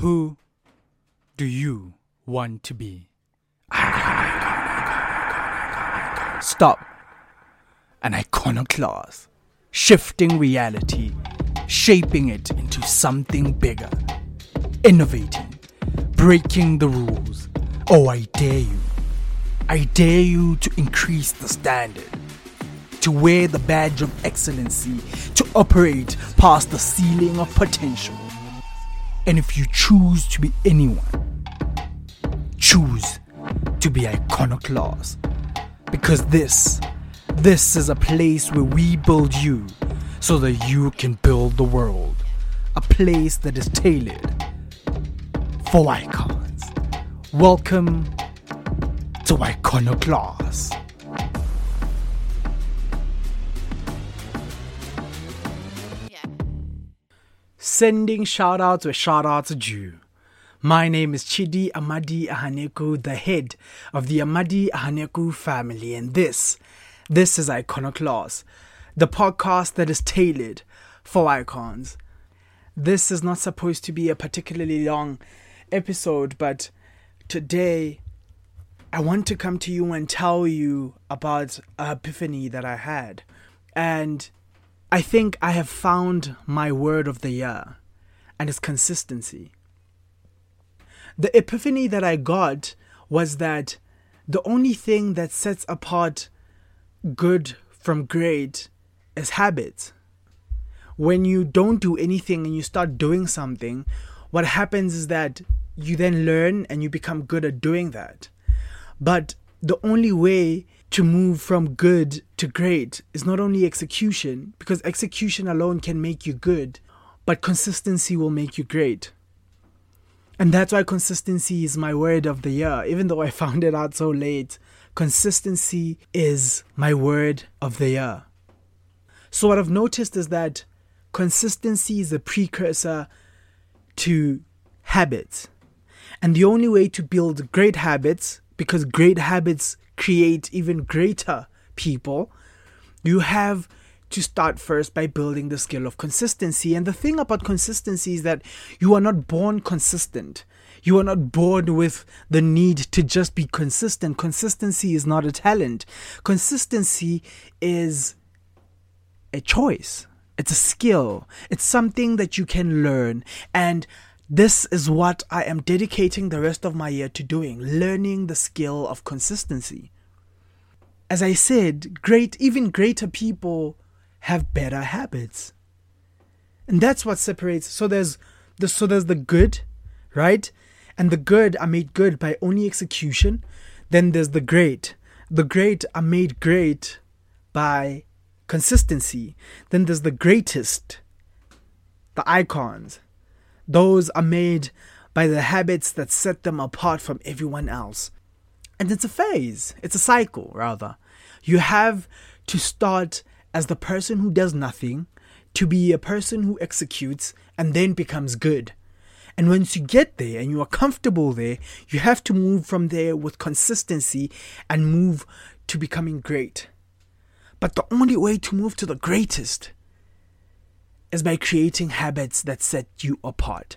Who do you want to be? Stop. An iconoclast. Shifting reality, shaping it into something bigger. Innovating, breaking the rules. Oh, I dare you. I dare you to increase the standard, to wear the badge of excellency, to operate past the ceiling of potential. And if you choose to be anyone, choose to be iconoclast. Because this, this is a place where we build you so that you can build the world. A place that is tailored for icons. Welcome to Iconoclast. Sending shout outs where shout outs are due. My name is Chidi Amadi Ahaneku, the head of the Amadi Ahaneku family, and this, this is Iconoclast, the podcast that is tailored for icons. This is not supposed to be a particularly long episode, but today I want to come to you and tell you about a epiphany that I had. And I think I have found my word of the year, and it's consistency. The epiphany that I got was that the only thing that sets apart good from great is habit. When you don't do anything and you start doing something, what happens is that you then learn and you become good at doing that. But the only way to move from good to great is not only execution, because execution alone can make you good, but consistency will make you great. And that's why consistency is my word of the year, even though I found it out so late. Consistency is my word of the year. So, what I've noticed is that consistency is a precursor to habits. And the only way to build great habits, because great habits create even greater people, you have to start first by building the skill of consistency. And the thing about consistency is that you are not born consistent. You are not born with the need to just be consistent. Consistency is not a talent. Consistency is a choice. It's a skill. It's something that you can learn. And this is what I am dedicating the rest of my year to doing learning the skill of consistency. As I said, great, even greater people have better habits. And that's what separates. So there's the so there's the good, right? And the good are made good by only execution. Then there's the great. The great are made great by consistency. Then there's the greatest, the icons. Those are made by the habits that set them apart from everyone else. And it's a phase, it's a cycle, rather. You have to start as the person who does nothing to be a person who executes and then becomes good. And once you get there and you are comfortable there, you have to move from there with consistency and move to becoming great. But the only way to move to the greatest is by creating habits that set you apart.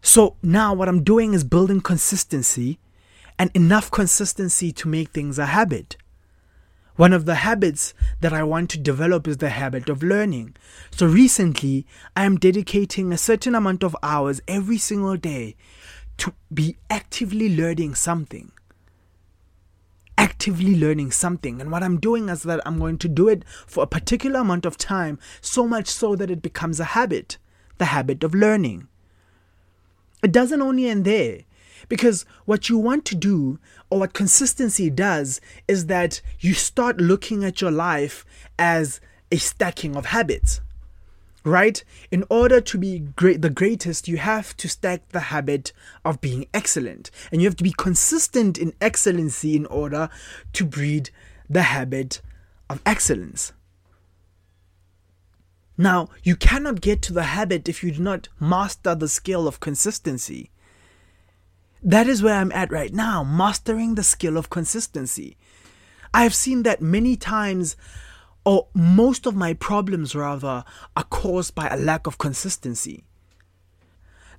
So now what I'm doing is building consistency and enough consistency to make things a habit. One of the habits that I want to develop is the habit of learning. So recently, I am dedicating a certain amount of hours every single day to be actively learning something. Actively learning something. And what I'm doing is that I'm going to do it for a particular amount of time, so much so that it becomes a habit the habit of learning. It doesn't only end there. Because what you want to do, or what consistency does, is that you start looking at your life as a stacking of habits. Right? In order to be great, the greatest, you have to stack the habit of being excellent. And you have to be consistent in excellency in order to breed the habit of excellence. Now, you cannot get to the habit if you do not master the skill of consistency. That is where I'm at right now, mastering the skill of consistency. I have seen that many times, or most of my problems rather, are caused by a lack of consistency.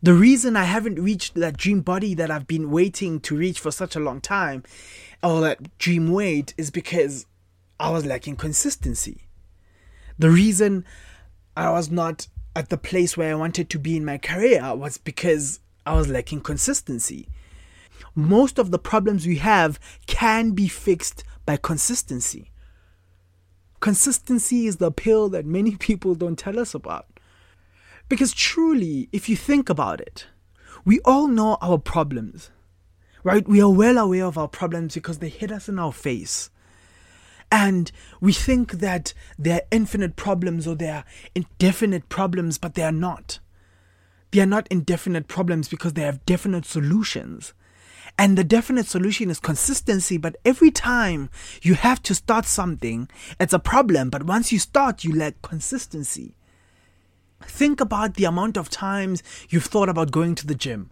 The reason I haven't reached that dream body that I've been waiting to reach for such a long time, or that dream weight, is because I was lacking consistency. The reason I was not at the place where I wanted to be in my career was because I was lacking consistency. Most of the problems we have can be fixed by consistency. Consistency is the pill that many people don't tell us about. Because truly, if you think about it, we all know our problems, right? We are well aware of our problems because they hit us in our face. And we think that they're infinite problems or they're indefinite problems, but they are not. They are not indefinite problems because they have definite solutions. And the definite solution is consistency, but every time you have to start something, it's a problem. But once you start, you lack consistency. Think about the amount of times you've thought about going to the gym.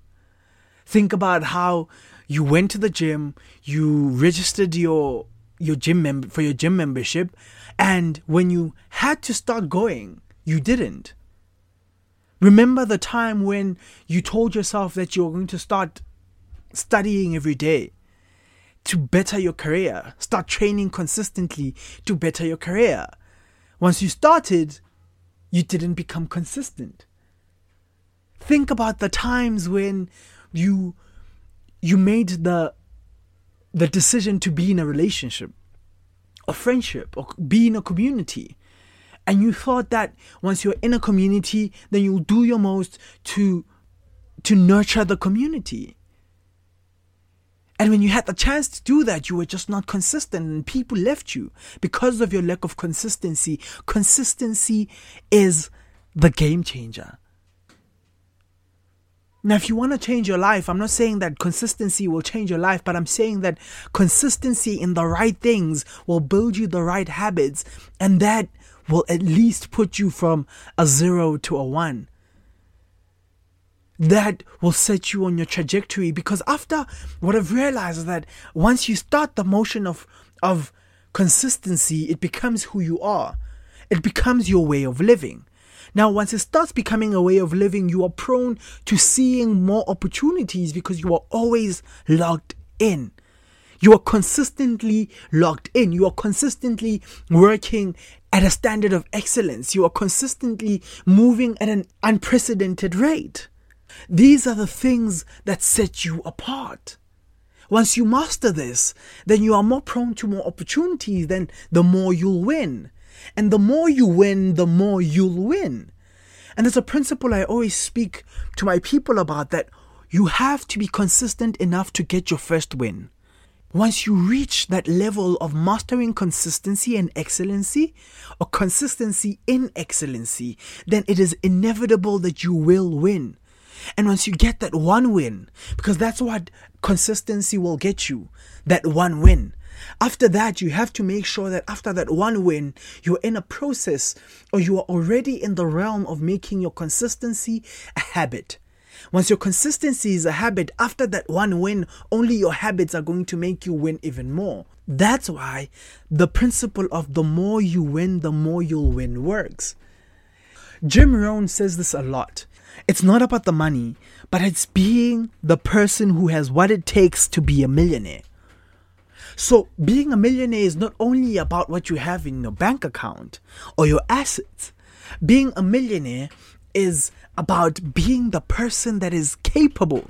Think about how you went to the gym, you registered your your gym mem- for your gym membership, and when you had to start going, you didn't. Remember the time when you told yourself that you were going to start studying every day to better your career, start training consistently to better your career. Once you started, you didn't become consistent. Think about the times when you you made the the decision to be in a relationship, a friendship, or be in a community. And you thought that once you're in a community, then you'll do your most to to nurture the community. And when you had the chance to do that, you were just not consistent and people left you because of your lack of consistency. Consistency is the game changer. Now, if you want to change your life, I'm not saying that consistency will change your life, but I'm saying that consistency in the right things will build you the right habits, and that will at least put you from a zero to a one that will set you on your trajectory. Because after what I've realized is that once you start the motion of of consistency it becomes who you are. It becomes your way of living. Now once it starts becoming a way of living you are prone to seeing more opportunities because you are always logged in. You are consistently logged in. You are consistently working at a standard of excellence. You are consistently moving at an unprecedented rate these are the things that set you apart. Once you master this, then you are more prone to more opportunities, then the more you'll win. And the more you win, the more you'll win. And there's a principle I always speak to my people about that you have to be consistent enough to get your first win. Once you reach that level of mastering consistency and excellency, or consistency in excellency, then it is inevitable that you will win. And once you get that one win, because that's what consistency will get you that one win. After that, you have to make sure that after that one win, you're in a process or you are already in the realm of making your consistency a habit. Once your consistency is a habit, after that one win, only your habits are going to make you win even more. That's why the principle of the more you win, the more you'll win works. Jim Rohn says this a lot. It's not about the money, but it's being the person who has what it takes to be a millionaire. So, being a millionaire is not only about what you have in your bank account or your assets. Being a millionaire is about being the person that is capable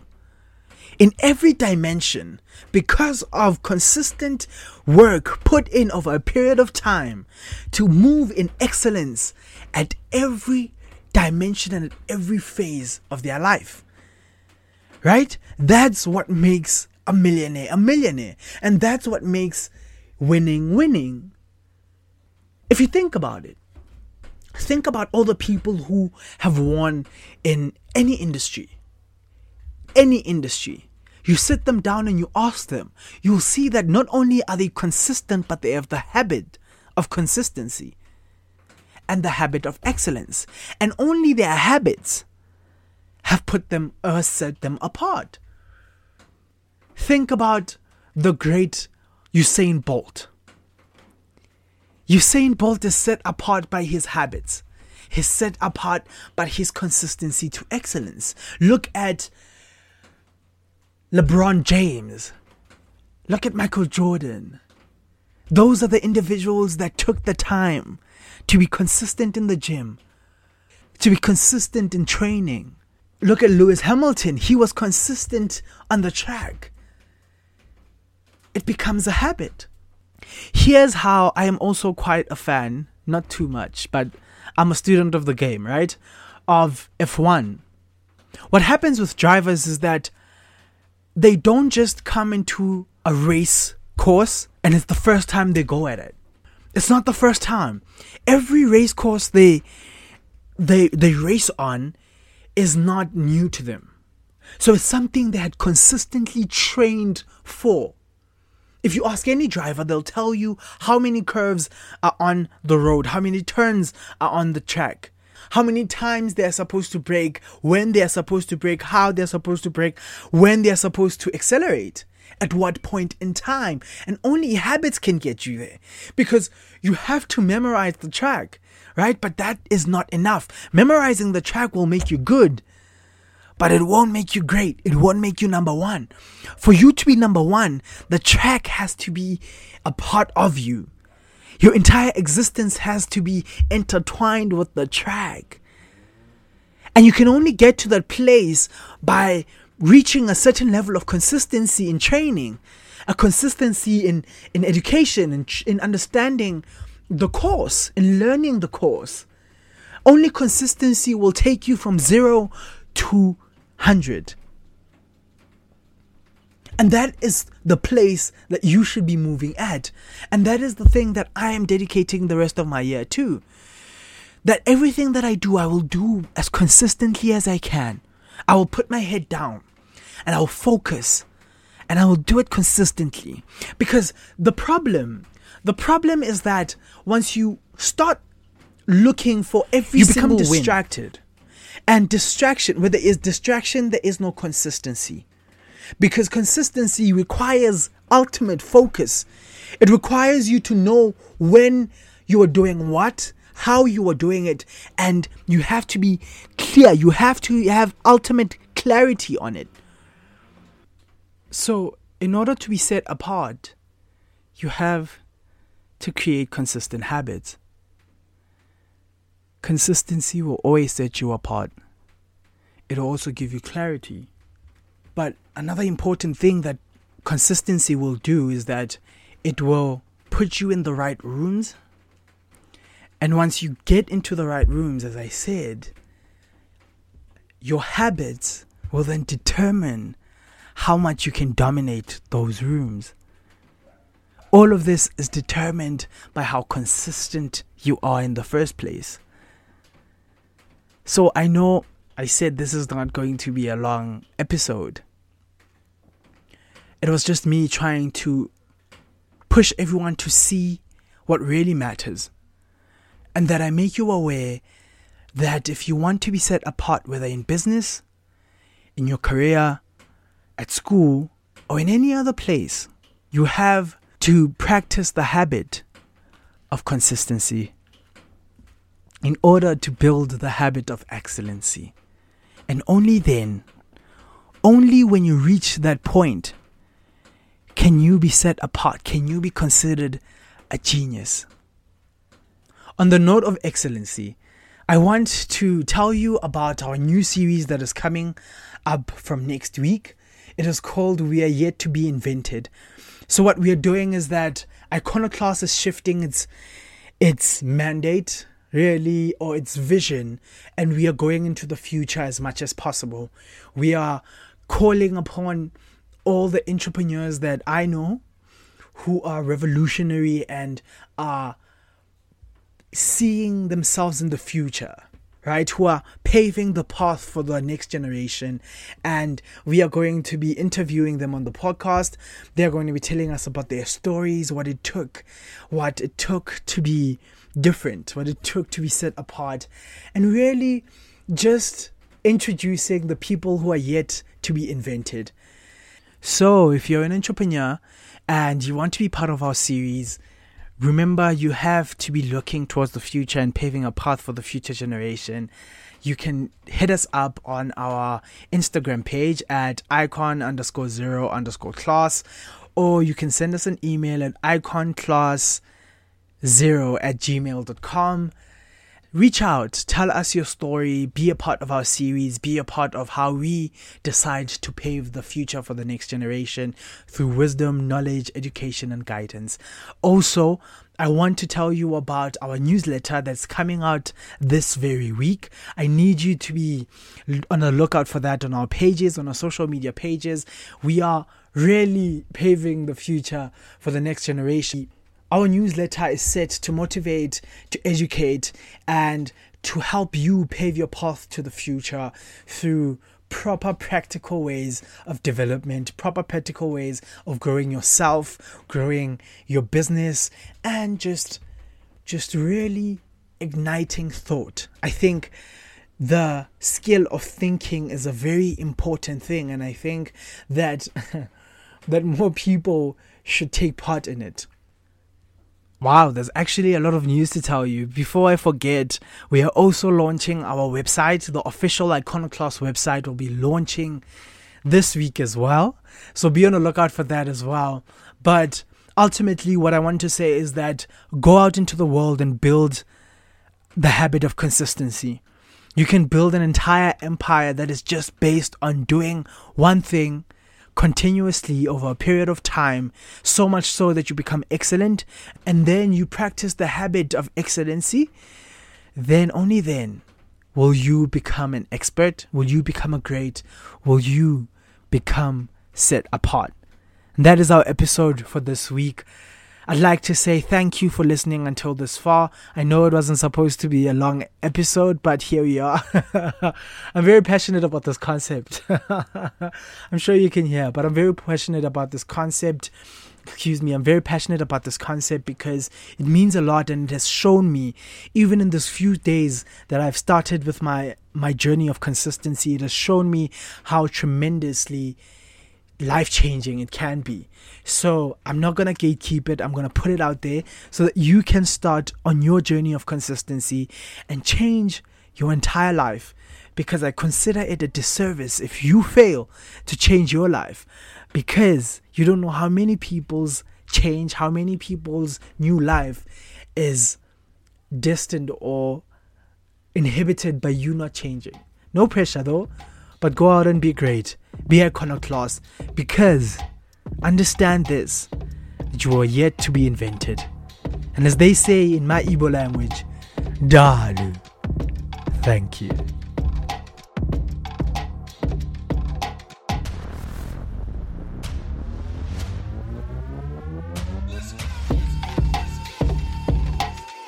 in every dimension because of consistent work put in over a period of time to move in excellence at every dimension and every phase of their life. Right? That's what makes a millionaire a millionaire. And that's what makes winning winning. If you think about it, think about all the people who have won in any industry. Any industry. You sit them down and you ask them, you'll see that not only are they consistent, but they have the habit of consistency and the habit of excellence. And only their habits have put them or set them apart. Think about the great Usain Bolt. Usain Bolt is set apart by his habits. He's set apart, by his consistency to excellence. Look at LeBron James. Look at Michael Jordan. Those are the individuals that took the time to be consistent in the gym, to be consistent in training. Look at Lewis Hamilton. He was consistent on the track. It becomes a habit. Here's how I am also quite a fan, not too much, but I'm a student of the game, right? Of F1. What happens with drivers is that they don't just come into a race course and it's the first time they go at it. It's not the first time. Every race course they they they race on is not new to them. So it's something they had consistently trained for. If you ask any driver, they'll tell you how many curves are on the road, how many turns are on the track, how many times they're supposed to brake, when they're supposed to brake, how they're supposed to brake, when they're supposed to accelerate, at what point in time. And only habits can get you there because you have to memorize the track, right? But that is not enough. Memorizing the track will make you good but it won't make you great. It won't make you number one. For you to be number one, the track has to be a part of you. Your entire existence has to be intertwined with the track. And you can only get to that place by reaching a certain level of consistency in training, a consistency in, in education, in, in understanding the course, in learning the course. Only consistency will take you from zero to 100. And that is the place that you should be moving at. And that is the thing that I am dedicating the rest of my year to. That everything that I do, I will do as consistently as I can. I will put my head down and I will focus and I will do it consistently. Because the problem, the problem is that once you start looking for every You become single distracted. and distraction, where there is distraction, there is no consistency. Because consistency requires ultimate focus. It requires you to know when you are doing what, how you are doing it, and you have to be clear. You have to have ultimate clarity on it. So, in order to be set apart, you have to create consistent habits. Consistency will always set you apart. It'll also give you clarity. But another important thing that consistency will do is that it will put you in the right rooms. And once you get into the right rooms, as I said, your habits will then determine how much you can dominate those rooms. All of this is determined by how consistent you are in the first place. So I know I said this is not going to be a long episode. It was just me trying to push everyone to see what really matters. And that I make you aware that if you want to be set apart, whether in business, in your career, at school, or in any other place, you have to practice the habit of consistency in order to build the habit of excellency. And only then, only when you reach that point, can you be set apart, can you be considered a genius. On the note of excellency, I want to tell you about our new series that is coming up from next week. It is called We Are Yet to Be Invented. So what we are doing is that Iconoclast is shifting its its mandate really or its vision and we are going into the future as much as possible. We are calling upon all the entrepreneurs that I know who are revolutionary and are seeing themselves in the future, right? Who are paving the path for the next generation. And we are going to be interviewing them on the podcast. They're going to be telling us about their stories, what it took, what it took to be different, what it took to be set apart, and really just introducing the people who are yet to be invented. So, if you're an entrepreneur and you want to be part of our series, Remember, you have to be looking towards the future and paving a path for the future generation. You can hit us up on our Instagram page at icon underscore zero underscore class, or you can send us an email at iconclass zero at gmail.com reach out, tell us your story, be a part of our series, be a part of how we decide to pave the future for the next generation through wisdom, knowledge, education, and guidance. Also, I want to tell you about our newsletter that's coming out this very week. I need you to be on the lookout for that on our pages, on our social media pages. We are really paving the future for the next generation. Our newsletter is set to motivate, to educate, and to help you pave your path to the future through proper practical ways of development, proper practical ways of growing yourself, growing your business, and just just really igniting thought. I think the skill of thinking is a very important thing and I think that that more people should take part in it. Wow, there's actually a lot of news to tell you. Before I forget, we are also launching our website. The official Iconoclast website will be launching this week as well. So be on the lookout for that as well. But ultimately, what I want to say is that go out into the world and build the habit of consistency. You can build an entire empire that is just based on doing one thing continuously over a period of time, so much so that you become excellent, and then you practice the habit of excellency, then only then will you become an expert, will you become a great, will you become set apart. And that is our episode for this week. I'd like to say thank you for listening until this far. I know it wasn't supposed to be a long episode, but here we are. I'm very passionate about this concept. I'm sure you can hear, but I'm very passionate about this concept. Excuse me, I'm very passionate about this concept because it means a lot and it has shown me, even in this few days that I've started with my, my journey of consistency, it has shown me how tremendously life changing it can be. So I'm not gonna gatekeep it. I'm gonna put it out there so that you can start on your journey of consistency and change your entire life. Because I consider it a disservice if you fail to change your life because you don't know how many people's change, how many people's new life is destined or inhibited by you not changing. No pressure though, but go out and be great be iconoclast because understand this that you are yet to be invented. And as they say in my Igbo language, Dalu. Thank you.